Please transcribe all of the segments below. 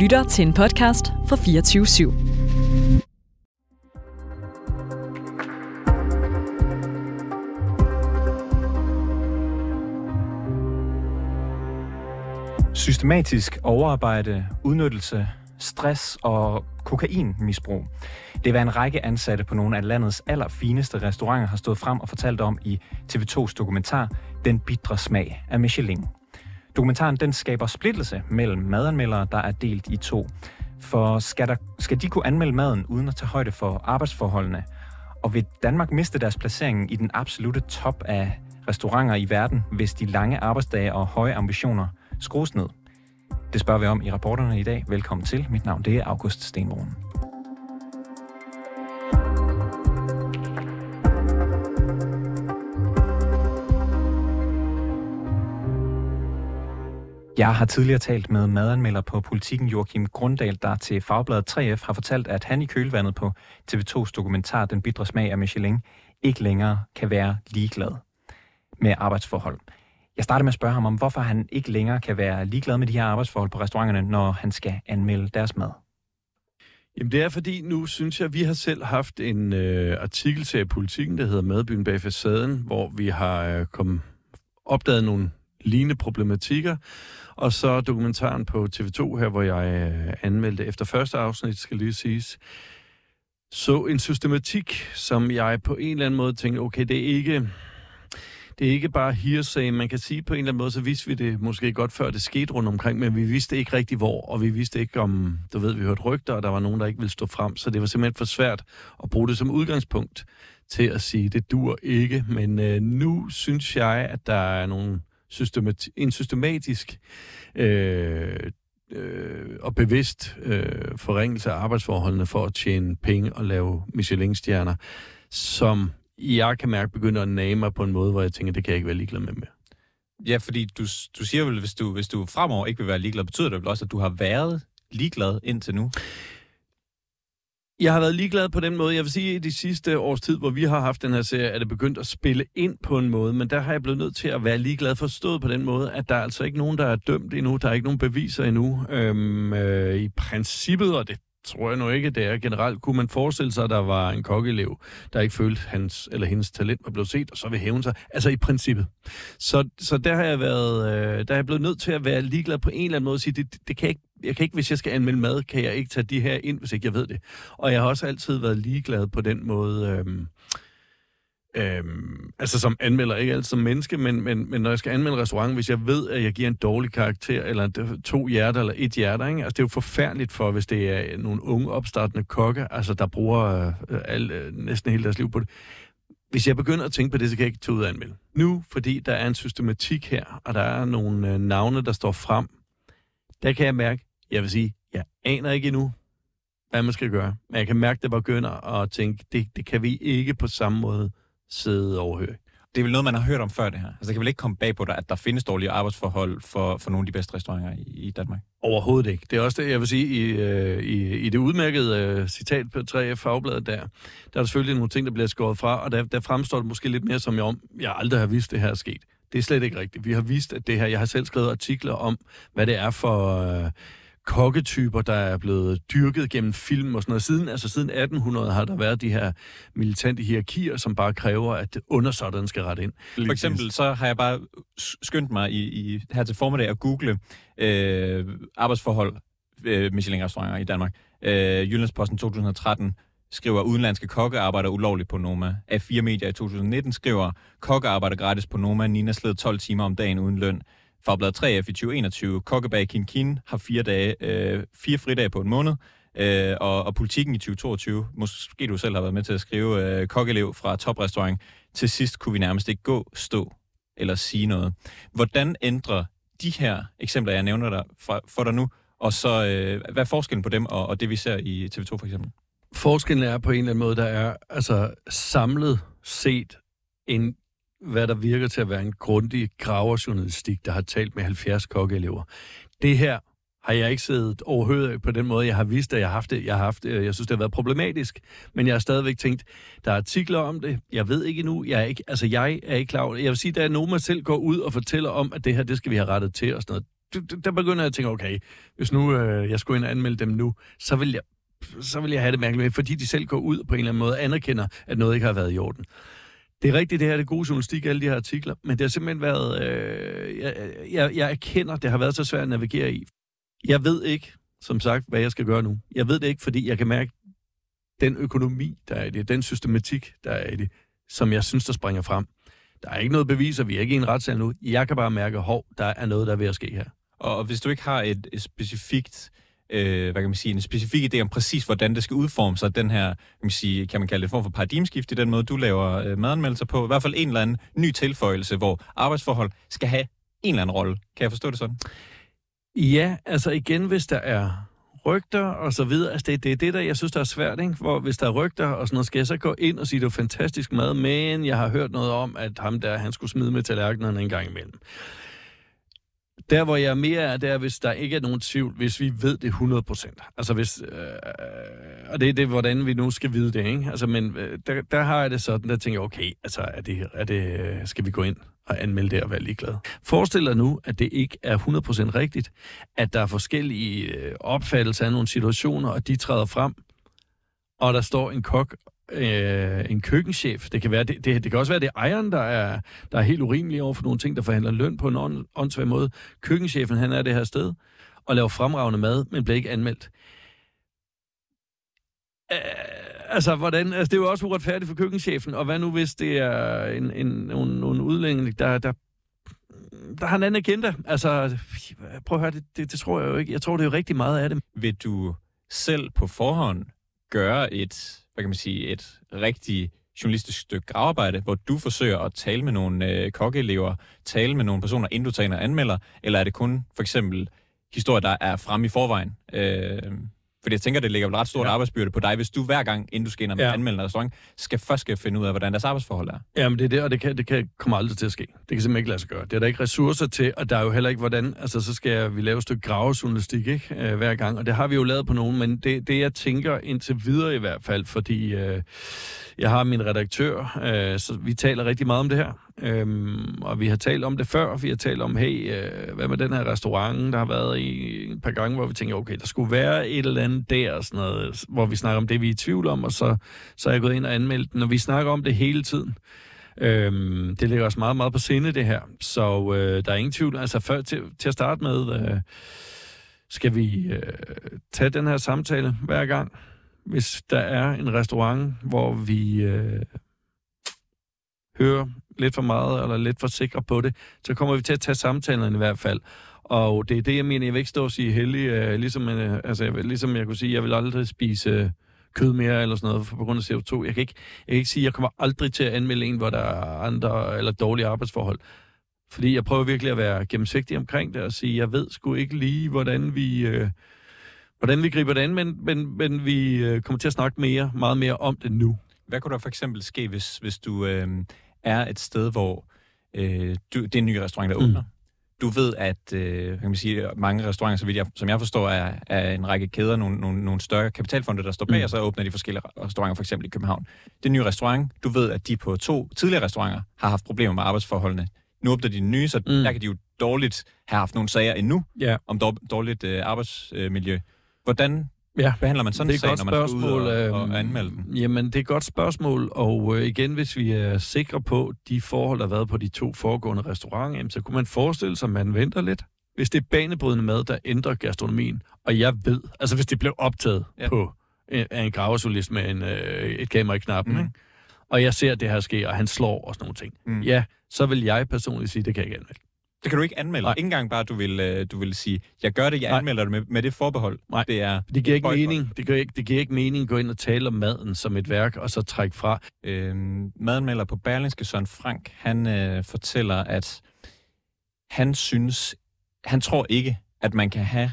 lytter til en podcast fra 24 /7. Systematisk overarbejde, udnyttelse, stress og kokainmisbrug. Det er, hvad en række ansatte på nogle af landets allerfineste restauranter har stået frem og fortalt om i TV2's dokumentar Den Bitre Smag af Michelin. Dokumentaren den skaber splittelse mellem madanmeldere, der er delt i to. For skal, der, skal de kunne anmelde maden uden at tage højde for arbejdsforholdene? Og vil Danmark miste deres placering i den absolute top af restauranter i verden, hvis de lange arbejdsdage og høje ambitioner skrues ned? Det spørger vi om i rapporterne i dag. Velkommen til. Mit navn det er August Stenbroen. Jeg har tidligere talt med madanmelder på politikken Joachim Grunddal, der til Fagbladet 3F har fortalt, at han i kølvandet på TV2's dokumentar Den Bitre Smag af Michelin ikke længere kan være ligeglad med arbejdsforhold. Jeg starter med at spørge ham om, hvorfor han ikke længere kan være ligeglad med de her arbejdsforhold på restauranterne, når han skal anmelde deres mad. Jamen det er fordi, nu synes jeg, at vi har selv haft en øh, artikel til politikken, der hedder Madbyen bag facaden, hvor vi har øh, kom, opdaget nogle lignende problematikker. Og så dokumentaren på TV2 her, hvor jeg øh, anmeldte efter første afsnit, skal lige siges, så en systematik, som jeg på en eller anden måde tænkte, okay, det er ikke det er ikke bare hearsay. Man kan sige på en eller anden måde, så vidste vi det måske godt før det skete rundt omkring, men vi vidste ikke rigtig hvor, og vi vidste ikke om, du ved, vi hørte rygter, og der var nogen, der ikke ville stå frem, så det var simpelthen for svært at bruge det som udgangspunkt til at sige, det dur ikke. Men øh, nu synes jeg, at der er nogle systemati- en systematisk øh, øh, og bevidst øh, forringelse af arbejdsforholdene for at tjene penge og lave Michelin-stjerner, som jeg kan mærke begynder at nage mig på en måde, hvor jeg tænker, det kan jeg ikke være ligeglad med mere. Ja, fordi du, du siger vel, hvis du, hvis du fremover ikke vil være ligeglad, betyder det vel også, at du har været ligeglad indtil nu? Jeg har været ligeglad på den måde. Jeg vil sige, at i de sidste års tid, hvor vi har haft den her serie, er det begyndt at spille ind på en måde, men der har jeg blevet nødt til at være ligeglad forstået på den måde, at der er altså ikke nogen, der er dømt endnu. Der er ikke nogen beviser endnu. Øhm, øh, I princippet, og det tror jeg nu ikke, det er generelt. Kunne man forestille sig, at der var en kokkeelev, der ikke følte hans eller hendes talent var blevet set, og så vil hævne sig? Altså i princippet. Så, så der har jeg været, øh, der er jeg blevet nødt til at være ligeglad på en eller anden måde og sige, det, det, kan jeg ikke jeg kan ikke, hvis jeg skal anmelde mad, kan jeg ikke tage de her ind, hvis ikke jeg ved det. Og jeg har også altid været ligeglad på den måde, Øh, øhm, altså som anmelder, ikke altid som menneske, men, men, men når jeg skal anmelde en restaurant, hvis jeg ved, at jeg giver en dårlig karakter, eller to hjerter, eller et hjerte, ikke? Altså det er jo forfærdeligt for, hvis det er nogle unge opstartende kokke, altså der bruger øh, al, øh, næsten hele deres liv på det. Hvis jeg begynder at tænke på det, så kan jeg ikke tage ud og anmelde. Nu, fordi der er en systematik her, og der er nogle øh, navne, der står frem, der kan jeg mærke, jeg vil sige, jeg aner ikke endnu, hvad man skal gøre. Men jeg kan mærke, at det begynder at tænke, det, det kan vi ikke på samme måde sidde og overhøre. Det er vel noget, man har hørt om før det her. Altså, det kan vel ikke komme bag på dig, at der findes dårlige arbejdsforhold for, for nogle af de bedste restauranter i, i Danmark? Overhovedet ikke. Det er også det, jeg vil sige, i, øh, i, i det udmærkede uh, citat på 3F Fagbladet der, der er der selvfølgelig nogle ting, der bliver skåret fra, og der, der fremstår det måske lidt mere som om, jeg aldrig har vidst, det her er sket. Det er slet ikke rigtigt. Vi har vist, at det her, jeg har selv skrevet artikler om, hvad det er for... Uh, kokketyper, der er blevet dyrket gennem film og sådan noget. Siden, altså siden 1800 har der været de her militante hierarkier, som bare kræver, at undersåtterne skal rette ind. For eksempel så har jeg bare skyndt mig i, i her til formiddag at google øh, arbejdsforhold øh, Michelin-restauranter i Danmark. Øh, Jyllandsposten 2013 skriver, udenlandske kokke arbejder ulovligt på Noma. A4 Media i 2019 skriver, kokke arbejder gratis på Noma. Nina sled 12 timer om dagen uden løn. Fagbladet 3F i 2021. Kokkebag Kinkin har fire, dage, øh, fire fridage på en måned. Øh, og, og politikken i 2022, måske du selv har været med til at skrive, øh, kokkelev fra toprestaurant. Til sidst kunne vi nærmest ikke gå, stå eller sige noget. Hvordan ændrer de her eksempler, jeg nævner der for, for dig nu, og så øh, hvad er forskellen på dem og, og det, vi ser i TV2 for eksempel? Forskellen er på en eller anden måde, der er altså samlet set en hvad der virker til at være en grundig graverjournalistik, der har talt med 70 kokkeelever. Det her har jeg ikke siddet overhøret på den måde. Jeg har vist, at jeg har haft det. Jeg, har haft, øh, jeg synes, det har været problematisk, men jeg har stadigvæk tænkt, der er artikler om det. Jeg ved ikke endnu. Jeg er ikke, altså, jeg er ikke klar over Jeg vil sige, da Noma selv går ud og fortæller om, at det her, det skal vi have rettet til og sådan noget. der begynder jeg at tænke, okay, hvis nu øh, jeg skulle ind og anmelde dem nu, så vil jeg så vil jeg have det mærkeligt med, fordi de selv går ud på en eller anden måde anerkender, at noget ikke har været i orden. Det er rigtigt, det her er det gode journalistik, alle de her artikler, men det har simpelthen været... Øh, jeg, jeg, jeg erkender, det har været så svært at navigere i. Jeg ved ikke, som sagt, hvad jeg skal gøre nu. Jeg ved det ikke, fordi jeg kan mærke den økonomi, der er i det, den systematik, der er i det, som jeg synes, der springer frem. Der er ikke noget bevis, og vi er ikke i en retssal nu. Jeg kan bare mærke, hov, der er noget, der er ved at ske her. Og hvis du ikke har et, et specifikt øh, hvad kan man sige, en specifik idé om præcis, hvordan det skal udforme sig, den her, kan man, sige, kan man kalde det en form for paradigmeskift i den måde, du laver øh, madanmeldelser på. I hvert fald en eller anden ny tilføjelse, hvor arbejdsforhold skal have en eller anden rolle. Kan jeg forstå det sådan? Ja, altså igen, hvis der er rygter og så videre. Altså det, det er det, der jeg synes, der er svært, ikke? Hvor hvis der er rygter og sådan noget, skal jeg så gå ind og sige, det er fantastisk mad, men jeg har hørt noget om, at ham der, han skulle smide med tallerkenerne en gang imellem. Der, hvor jeg mere er, det er, hvis der ikke er nogen tvivl, hvis vi ved det 100%. Altså hvis, øh, og det er det, hvordan vi nu skal vide det, ikke? Altså, men øh, der, der har jeg det sådan, der tænker jeg, okay, altså, er det, er det, øh, skal vi gå ind og anmelde det og være ligeglad? Forestil dig nu, at det ikke er 100% rigtigt, at der er forskellige øh, opfattelser af nogle situationer, og de træder frem, og der står en kok øh, en køkkenchef. Det kan, være, det, det, det kan også være, det er ejeren, der er, der er helt urimelig over for nogle ting, der forhandler løn på en ånd, åndssvag måde. Køkkenchefen, han er det her sted og laver fremragende mad, men bliver ikke anmeldt. Æh, altså, hvordan, altså, det er jo også uretfærdigt for køkkenchefen, og hvad nu, hvis det er en, en, en, en udlænding, der, der, der har en anden agenda? Altså, prøv at høre, det, det, det tror jeg jo ikke. Jeg tror, det er jo rigtig meget af det. Vil du selv på forhånd gøre et hvad kan man sige, et rigtig journalistisk stykke gravearbejde, hvor du forsøger at tale med nogle øh, kokkeelever, tale med nogle personer, inden du tager og anmelder, eller er det kun for eksempel historier, der er fremme i forvejen? Øh, fordi jeg tænker, det ligger vel ret stort ja. arbejdsbyrde på dig, hvis du hver gang, inden du skal ind og ja. anmelde en restaurant, skal først skal finde ud af, hvordan deres arbejdsforhold er. Jamen, det er det, og det kan, det kan komme aldrig til at ske. Det kan simpelthen ikke lade sig gøre. Det er der ikke ressourcer til, og der er jo heller ikke, hvordan... Altså, så skal vi lave et stykke gravejournalistik, ikke? Øh, hver gang, og det har vi jo lavet på nogen, men det, det jeg tænker indtil videre i hvert fald, fordi øh, jeg har min redaktør, øh, så vi taler rigtig meget om det her. Øhm, og vi har talt om det før, vi har talt om, hey, øh, hvad med den her restaurant, der har været i et par gange, hvor vi tænker, okay, der skulle være et eller andet der, og sådan noget, hvor vi snakker om det, vi er i tvivl om, og så, så er jeg gået ind og anmeldt den, og vi snakker om det hele tiden. Øhm, det ligger også meget, meget på sinde, det her. Så øh, der er ingen tvivl. Altså, før, til, til at starte med, øh, skal vi øh, tage den her samtale hver gang, hvis der er en restaurant, hvor vi øh, hører lidt for meget, eller lidt for sikre på det, så kommer vi til at tage samtalerne i hvert fald. Og det er det, jeg mener, jeg vil ikke stå og sige heldig, uh, ligesom, uh, altså, jeg vil, ligesom jeg kunne sige, jeg vil aldrig spise uh, kød mere eller sådan noget for, på grund af CO2. Jeg kan, ikke, jeg kan ikke sige, at jeg kommer aldrig til at anmelde en, hvor der er andre eller dårlige arbejdsforhold. Fordi jeg prøver virkelig at være gennemsigtig omkring det og sige, jeg ved sgu ikke lige, hvordan vi, uh, hvordan vi griber det an, men, men, men vi øh, kommer til at snakke mere, meget mere om det nu. Hvad kunne der for eksempel ske, hvis, hvis du øh, er et sted, hvor øh, du, det er en ny restaurant, der mm. åbner. Du ved, at øh, kan man sige, mange restauranter, så vidt jeg, som jeg forstår, er, er en række kæder, nogle, nogle, nogle større kapitalfonde, der står bag, mm. og så åbner de forskellige restauranter, for eksempel i København. Det er en ny restaurant. Du ved, at de på to tidligere restauranter har haft problemer med arbejdsforholdene. Nu åbner de den nye, så mm. der kan de jo dårligt have haft nogle sager endnu yeah. om dårligt øh, arbejdsmiljø. Hvordan Ja, behandler man sådan det er en sag, når man skal ud og, og øhm, anmelde den? Jamen, det er et godt spørgsmål, og øh, igen, hvis vi er sikre på de forhold, der har været på de to foregående restauranter, jamen, så kunne man forestille sig, at man venter lidt. Hvis det er banebrydende mad, der ændrer gastronomien, og jeg ved, altså hvis det blev optaget ja. på øh, af en gravesolist med en, øh, et kamera i knappen, mm. ikke? og jeg ser, det her sker, og han slår og sådan nogle ting, mm. ja, så vil jeg personligt sige, at det kan jeg ikke anmelde. Det kan du ikke anmelde. Nej. Ikke engang bare, du vil, øh, du vil sige, jeg gør det, jeg Nej. anmelder det med, med det forbehold. Nej, det, er det giver ikke mening. Det giver ikke, det giver ikke mening at gå ind og tale om maden som et værk, og så trække fra. Øhm, madanmelder på Berlingske, Søren Frank, han øh, fortæller, at han synes, han tror ikke, at man kan have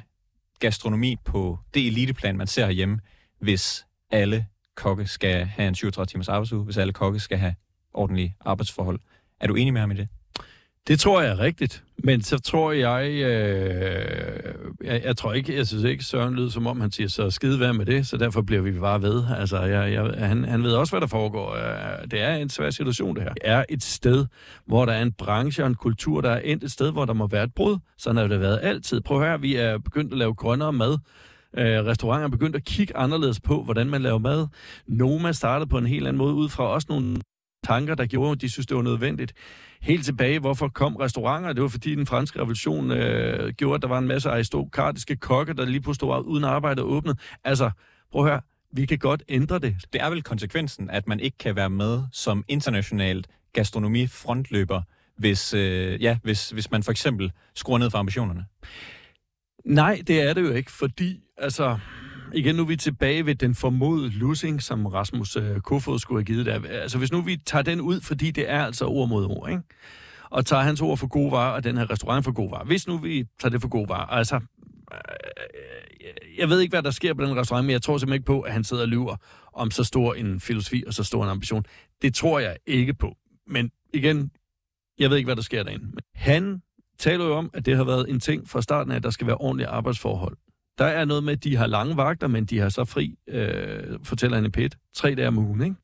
gastronomi på det eliteplan, man ser herhjemme, hvis alle kokke skal have en 37 timers arbejdsuge, hvis alle kokke skal have ordentlige arbejdsforhold. Er du enig med ham i det? Det tror jeg er rigtigt. Men så tror jeg, øh, jeg, jeg tror ikke, jeg synes ikke, Søren lyder som om, han siger, så skide være med det, så derfor bliver vi bare ved. Altså, jeg, jeg, han, han ved også, hvad der foregår. Øh, det er en svær situation, det her. Det er et sted, hvor der er en branche og en kultur, der er endt et sted, hvor der må være et brud. Sådan har det været altid. Prøv at høre, vi er begyndt at lave grønnere mad. Øh, restauranter er begyndt at kigge anderledes på, hvordan man laver mad. Noma startede på en helt anden måde, ud fra også nogle tanker, der gjorde, at de synes, det var nødvendigt. Helt tilbage, hvorfor kom restauranter? Det var fordi den franske revolution øh, gjorde, at der var en masse aristokratiske kokke, der lige pludselig stod uden arbejde og åbnede. Altså, prøv at høre, vi kan godt ændre det. Det er vel konsekvensen, at man ikke kan være med som internationalt gastronomi-frontløber, hvis, øh, ja, hvis, hvis man for eksempel skruer ned for ambitionerne? Nej, det er det jo ikke, fordi altså, igen, nu er vi tilbage ved den formodede losing, som Rasmus øh, Kofod skulle have givet der. Altså, hvis nu vi tager den ud, fordi det er altså ord mod ord, ikke? og tager hans ord for gode varer, og den her restaurant for gode varer. Hvis nu vi tager det for gode varer, altså, øh, øh, jeg ved ikke, hvad der sker på den restaurant, men jeg tror simpelthen ikke på, at han sidder og lyver om så stor en filosofi og så stor en ambition. Det tror jeg ikke på. Men igen, jeg ved ikke, hvad der sker derinde. Men han taler jo om, at det har været en ting fra starten af, at der skal være ordentlige arbejdsforhold. Der er noget med, at de har lange vagter, men de har så fri, øh, fortæller han i pet, tre dage om ugen, ikke?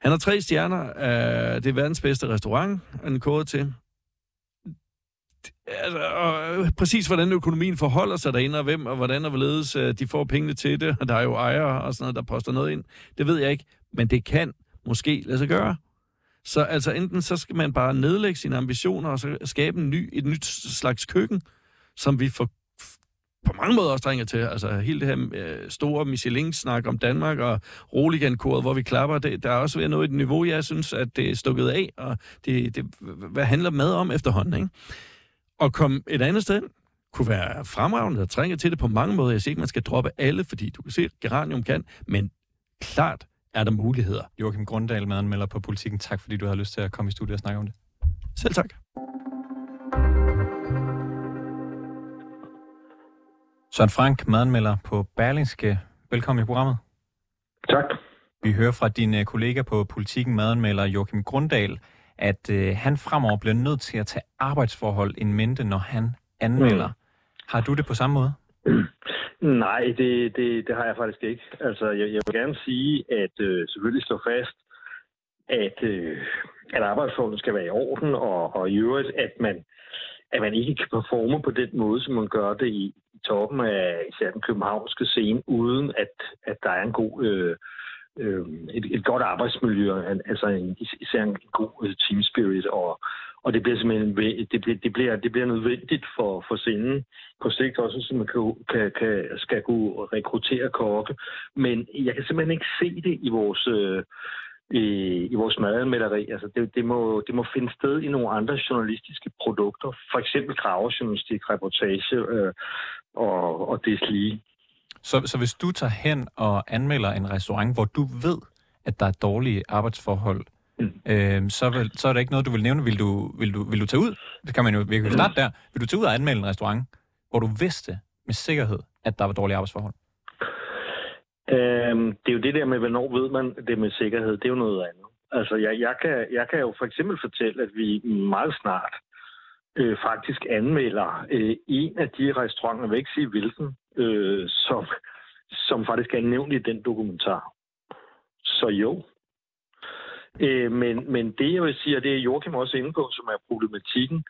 Han har tre stjerner. Øh, det er verdens bedste restaurant, han er kåret til. Altså, og øh, præcis hvordan økonomien forholder sig derinde, og hvem og hvordan og hvorledes øh, de får pengene til det, og der er jo ejere og sådan noget, der poster noget ind, det ved jeg ikke, men det kan måske lade sig gøre. Så altså enten så skal man bare nedlægge sine ambitioner og så skabe en ny, et nyt slags køkken, som vi får på mange måder også trænger til. Altså hele det her øh, store Michelin-snak om Danmark og Roligan-koret, hvor vi klapper, det, der er også ved noget i et niveau, jeg synes, at det er stukket af, og det, det hvad handler mad om efterhånden, ikke? Og komme et andet sted kunne være fremragende og trænger til det på mange måder. Jeg siger ikke, man skal droppe alle, fordi du kan se, at geranium kan, men klart er der muligheder. Joachim Grundal, madanmelder på Politikken. Tak, fordi du har lyst til at komme i studiet og snakke om det. Selv tak. Søren Frank, madanmelder på Berlingske. Velkommen i programmet. Tak. Vi hører fra din øh, kollega på Politikken, madanmelder Joachim Grundal, at øh, han fremover bliver nødt til at tage arbejdsforhold en mente, når han anmelder. Mm. Har du det på samme måde? Nej, det, det, det har jeg faktisk ikke. Altså, jeg, jeg vil gerne sige, at øh, selvfølgelig slå fast, at, øh, at arbejdsforholdet skal være i orden, og, og i øvrigt, at man, at man ikke kan performe på den måde, som man gør det i, i toppen af især den københavnske scene, uden at, at der er en god, øh, øh, et, et godt arbejdsmiljø, altså en, især en god øh, team spirit, og, og det bliver simpelthen det bliver, det bliver, det bliver nødvendigt for, for scenen på sigt også, så man kan, kan, kan, skal kunne rekruttere kokke. Men jeg kan simpelthen ikke se det i vores... Øh, i, i vores madanmelderi. Altså det, det, må, det må finde sted i nogle andre journalistiske produkter. For eksempel gravejournalistik, reportage øh, og, og lige. Så, så hvis du tager hen og anmelder en restaurant, hvor du ved, at der er dårlige arbejdsforhold, mm. øh, så, vil, så er der ikke noget, du vil nævne. Vil du, vil du, vil du tage ud? Det kan man jo virkelig starte der. Vil du tage ud og anmelde en restaurant, hvor du vidste med sikkerhed, at der var dårlige arbejdsforhold? Øhm, det er jo det der med, hvornår ved man det med sikkerhed. Det er jo noget andet. Altså, jeg, jeg, kan, jeg kan jo for eksempel fortælle, at vi meget snart øh, faktisk anmelder øh, en af de restauranter, jeg vil ikke sige hvilken, øh, som, som faktisk er nævnt i den dokumentar. Så jo. Øh, men, men det, jeg vil sige, og det er Joachim også inde på, som er problematikken,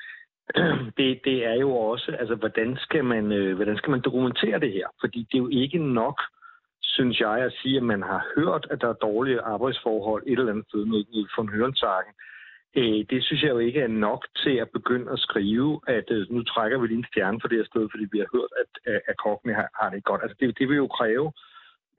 det, det er jo også, altså, hvordan skal, man, øh, hvordan skal man dokumentere det her? Fordi det er jo ikke nok synes jeg, at sige, at man har hørt, at der er dårlige arbejdsforhold et eller andet sted nede von Hørensagen. Øh, det synes jeg jo ikke er nok til at begynde at skrive, at øh, nu trækker vi lige en stjerne for det her sted, fordi vi har hørt, at, at kokkene har, har det godt. Altså det, det vil jo kræve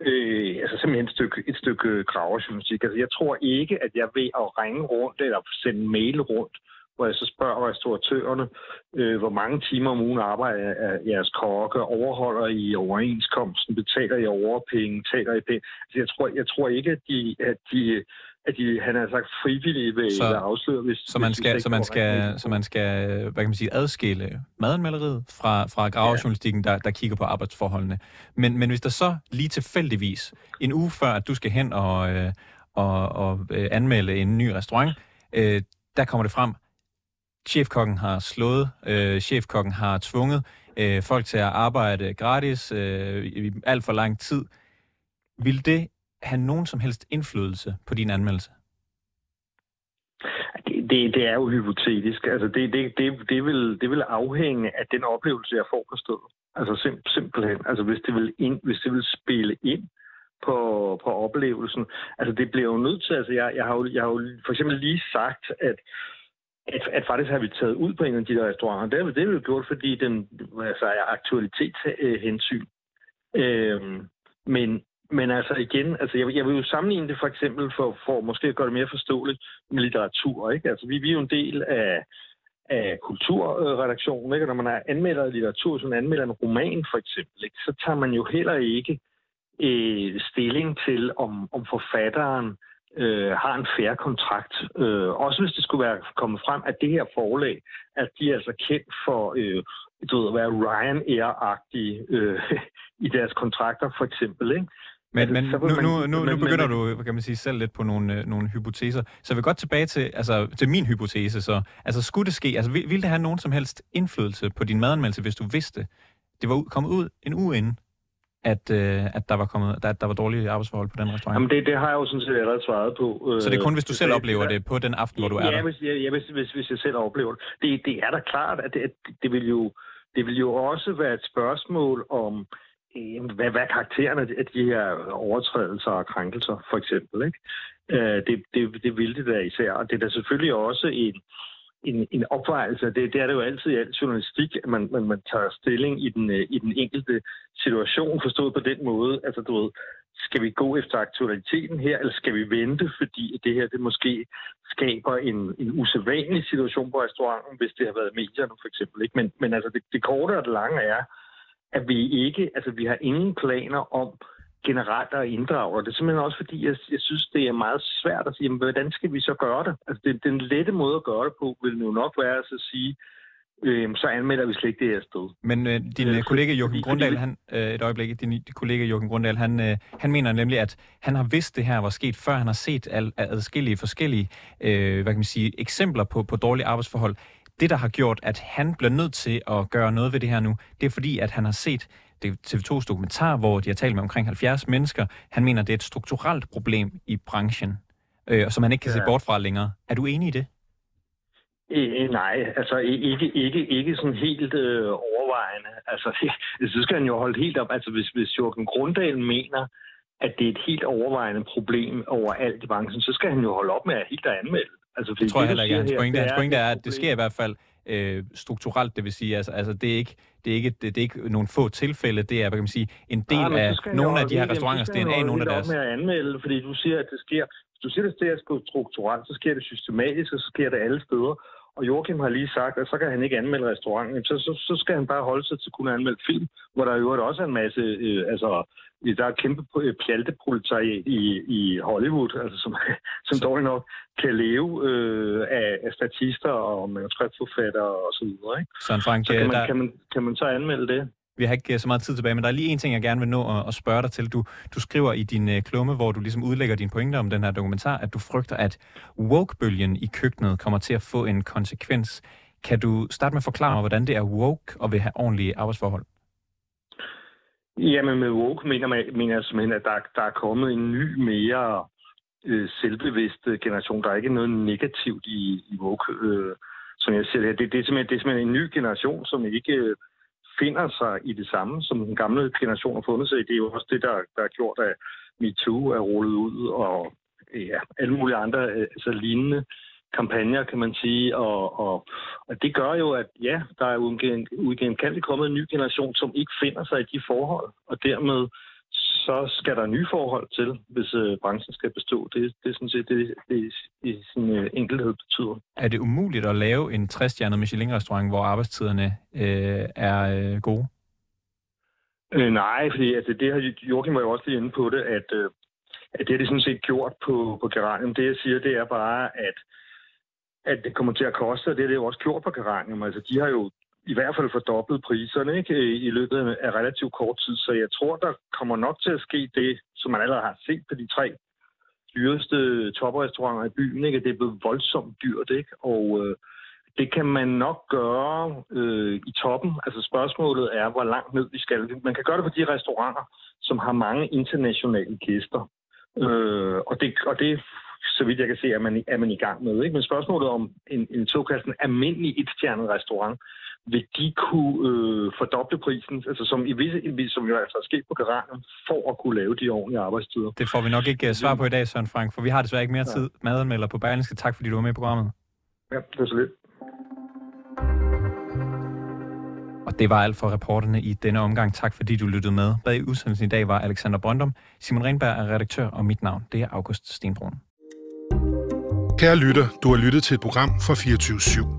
øh, altså simpelthen et stykke, et stykke gravejournalistik. Altså jeg tror ikke, at jeg ved at ringe rundt eller sende mail rundt hvor jeg så spørger restauratørerne, øh, hvor mange timer om ugen arbejder jeres kokke, overholder I overenskomsten, betaler I overpenge, taler I penge. Altså, jeg, tror, jeg tror ikke, at de, at de at de, han har sagt frivillige ved så, afsløre, hvis... Så man, skal, så, man skal, så man skal, hvad kan man sige, adskille madanmelderiet fra, fra gravejournalistikken, der, der kigger på arbejdsforholdene. Men, men hvis der så lige tilfældigvis, en uge før, at du skal hen og, øh, og, og øh, anmelde en ny restaurant, øh, der kommer det frem, chefkokken har slået, øh, chefkokken har tvunget øh, folk til at arbejde gratis øh, i alt for lang tid. Vil det have nogen som helst indflydelse på din anmeldelse? Det, det, det er jo hypotetisk. Altså det, det, det, det, vil, det vil afhænge af den oplevelse, jeg får på stedet. Altså sim, simpelthen. Altså hvis det, vil ind, hvis det vil spille ind på, på oplevelsen. Altså det bliver jo nødt til, altså jeg, jeg, har jo, jeg har jo for eksempel lige sagt, at at, at faktisk har vi taget ud på en af de der restauranter. Det har vi, det har vi gjort, fordi den altså, er aktualitetshensyn. Øhm, men, men altså igen, altså jeg, jeg vil jo sammenligne det for eksempel for, for måske at gøre det mere forståeligt med litteratur. Ikke? Altså vi, vi er jo en del af, af kulturredaktionen, ikke? Og når man er anmelder af litteratur, som anmelder en roman for eksempel, ikke? så tager man jo heller ikke øh, stilling til, om, om forfatteren øh, har en færre kontrakt. Øh, også hvis det skulle være kommet frem, at det her forlag, at de er altså kendt for øh, du ved, at være Ryanair-agtige øh, i deres kontrakter, for eksempel. Ikke? Men, men nu, nu, nu, nu begynder du, kan man sige, selv lidt på nogle, øh, nogle hypoteser. Så jeg vil godt tilbage til, altså, til min hypotese. Så, altså, skulle det ske, altså, vil, vil det have nogen som helst indflydelse på din madanmeldelse, hvis du vidste, det var kommet ud en uge inden, at, øh, at der var kommet, at der var dårlige arbejdsforhold på den restaurant? Jamen det, det har jeg jo sådan set allerede svaret på. Så det er kun, hvis du selv oplever det på den aften, hvor du er ja, der? Hvis, ja, hvis, hvis, hvis jeg selv oplever det. Det, det er da klart, at det, at det, vil jo, det vil jo også være et spørgsmål om, øh, hvad, hvad er karaktererne af de her overtrædelser og krænkelser, for eksempel. Ikke? Øh, det, det, det vil det da især. Og det er da selvfølgelig også en, en, en opvejelse. Det, det er det jo altid i al journalistik, at man, man, man tager stilling i den, øh, i den enkelte situation, forstået på den måde. Altså, du ved, skal vi gå efter aktualiteten her, eller skal vi vente, fordi det her det måske skaber en, en usædvanlig situation på restauranten, hvis det har været medierne for eksempel. Ikke? Men, men altså det, det korte og det lange er, at vi ikke, altså vi har ingen planer om, generelt at inddrage. Og det er simpelthen også fordi, jeg, jeg synes, det er meget svært at sige, jamen, hvordan skal vi så gøre det? Altså, det, den lette måde at gøre det på, vil jo nok være at sige, øh, så anmelder vi slet ikke det her sted. Men øh, din øh, kollega Joachim Grundal, han, øh, et øjeblik, din, din kollega Joachim Grundal, han, øh, han mener nemlig, at han har vidst, det her var sket, før han har set al, adskillige forskellige øh, hvad kan man sige, eksempler på, på dårlige arbejdsforhold. Det, der har gjort, at han bliver nødt til at gøre noget ved det her nu, det er fordi, at han har set det TV2's dokumentar, hvor de har talt med omkring 70 mennesker. Han mener, det er et strukturelt problem i branchen, øh, som han ikke kan ja. se bort fra længere. Er du enig i det? Øh, nej, altså ikke, ikke, ikke sådan helt øh, overvejende. Altså, det, så skal han jo holde helt op. Altså, hvis, hvis Jørgen Grundal mener, at det er et helt overvejende problem overalt i branchen, så skal han jo holde op med at helt at anmelde. Altså, det tror jeg heller ikke. Hans pointe, hans pointe er, at det sker i hvert fald øh, strukturelt, det vil sige, altså, altså det, er ikke, det, er ikke, det, det er ikke nogle få tilfælde, det er, hvad kan man sige, en del ja, af nogle af de her restauranters DNA, nogle af deres... med at anmelde, fordi du siger, at det sker, hvis du siger, at det sker strukturelt, så sker det systematisk, og så sker det alle steder. Og Joachim har lige sagt, at så kan han ikke anmelde restauranten. Så, så, så skal han bare holde sig til at kunne anmelde film, hvor der jo også er en masse, øh, altså der er kæmpe pjalteproletariat i, i Hollywood, altså som, som dårligt nok kan leve øh, af, af statister og manuskriptforfattere og så videre. Ikke? Så, Frank, så kan, man, der... kan, man, kan man så anmelde det? Vi har ikke øh, så meget tid tilbage, men der er lige en ting, jeg gerne vil nå at, at spørge dig til. Du, du skriver i din øh, klumme, hvor du ligesom udlægger dine pointer om den her dokumentar, at du frygter, at woke-bølgen i køkkenet kommer til at få en konsekvens. Kan du starte med at forklare mig, hvordan det er woke og vil have ordentlige arbejdsforhold? Jamen med woke mener, man, mener jeg simpelthen, at der, der er kommet en ny, mere øh, selvbevidst øh, generation. Der er ikke noget negativt i, i woke, øh, som jeg ser det. Det, det, er simpelthen, det er simpelthen en ny generation, som ikke øh, finder sig i det samme, som den gamle generation har fundet sig i. Det er jo også det, der, der er gjort, at MeToo er rullet ud, og ja, alle mulige andre øh, altså lignende kampagner, kan man sige, og, og, og det gør jo, at ja, der er uigenkaldeligt kommet en ny generation, som ikke finder sig i de forhold, og dermed så skal der nye forhold til, hvis øh, branchen skal bestå. Det, det er sådan set det, det i sin øh, enkelhed betyder. Er det umuligt at lave en 60-stjernet Michelin-restaurant, hvor arbejdstiderne øh, er øh, gode? Øh, nej, fordi altså, det har Joachim var jo også lige inde på det, at, øh, at det har de sådan set gjort på, på Geranium. Det jeg siger, det er bare, at at det kommer til at koste, og det er det jo også gjort på Geranium. Altså, de har jo i hvert fald fordoblet priserne ikke, i løbet af relativt kort tid. Så jeg tror, der kommer nok til at ske det, som man allerede har set på de tre dyreste toprestauranter i byen. Ikke? Det er blevet voldsomt dyrt, ikke? og øh, Det kan man nok gøre øh, i toppen. Altså spørgsmålet er, hvor langt ned vi skal. Man kan gøre det på de restauranter, som har mange internationale gæster. Øh, og, det, og det, så vidt jeg kan se, er man, er man i gang med. Ikke? Men spørgsmålet om en, en såkaldt almindelig etstjernet restaurant, vil de kunne øh, fordoble prisen, altså som i visse, som jo altså er sket på Garanen, for at kunne lave de ordentlige arbejdstider. Det får vi nok ikke uh, svar på i dag, Søren Frank, for vi har desværre ikke mere tid. Madanmelder på Berlingske. Tak fordi du var med i programmet. Ja, det er så lidt. Og det var alt for reporterne i denne omgang. Tak fordi du lyttede med. Bag i udsendelsen i dag var Alexander Brøndum. Simon Renberg er redaktør, og mit navn det er August Stenbrun. Kære lytter, du har lyttet til et program fra 24 /7.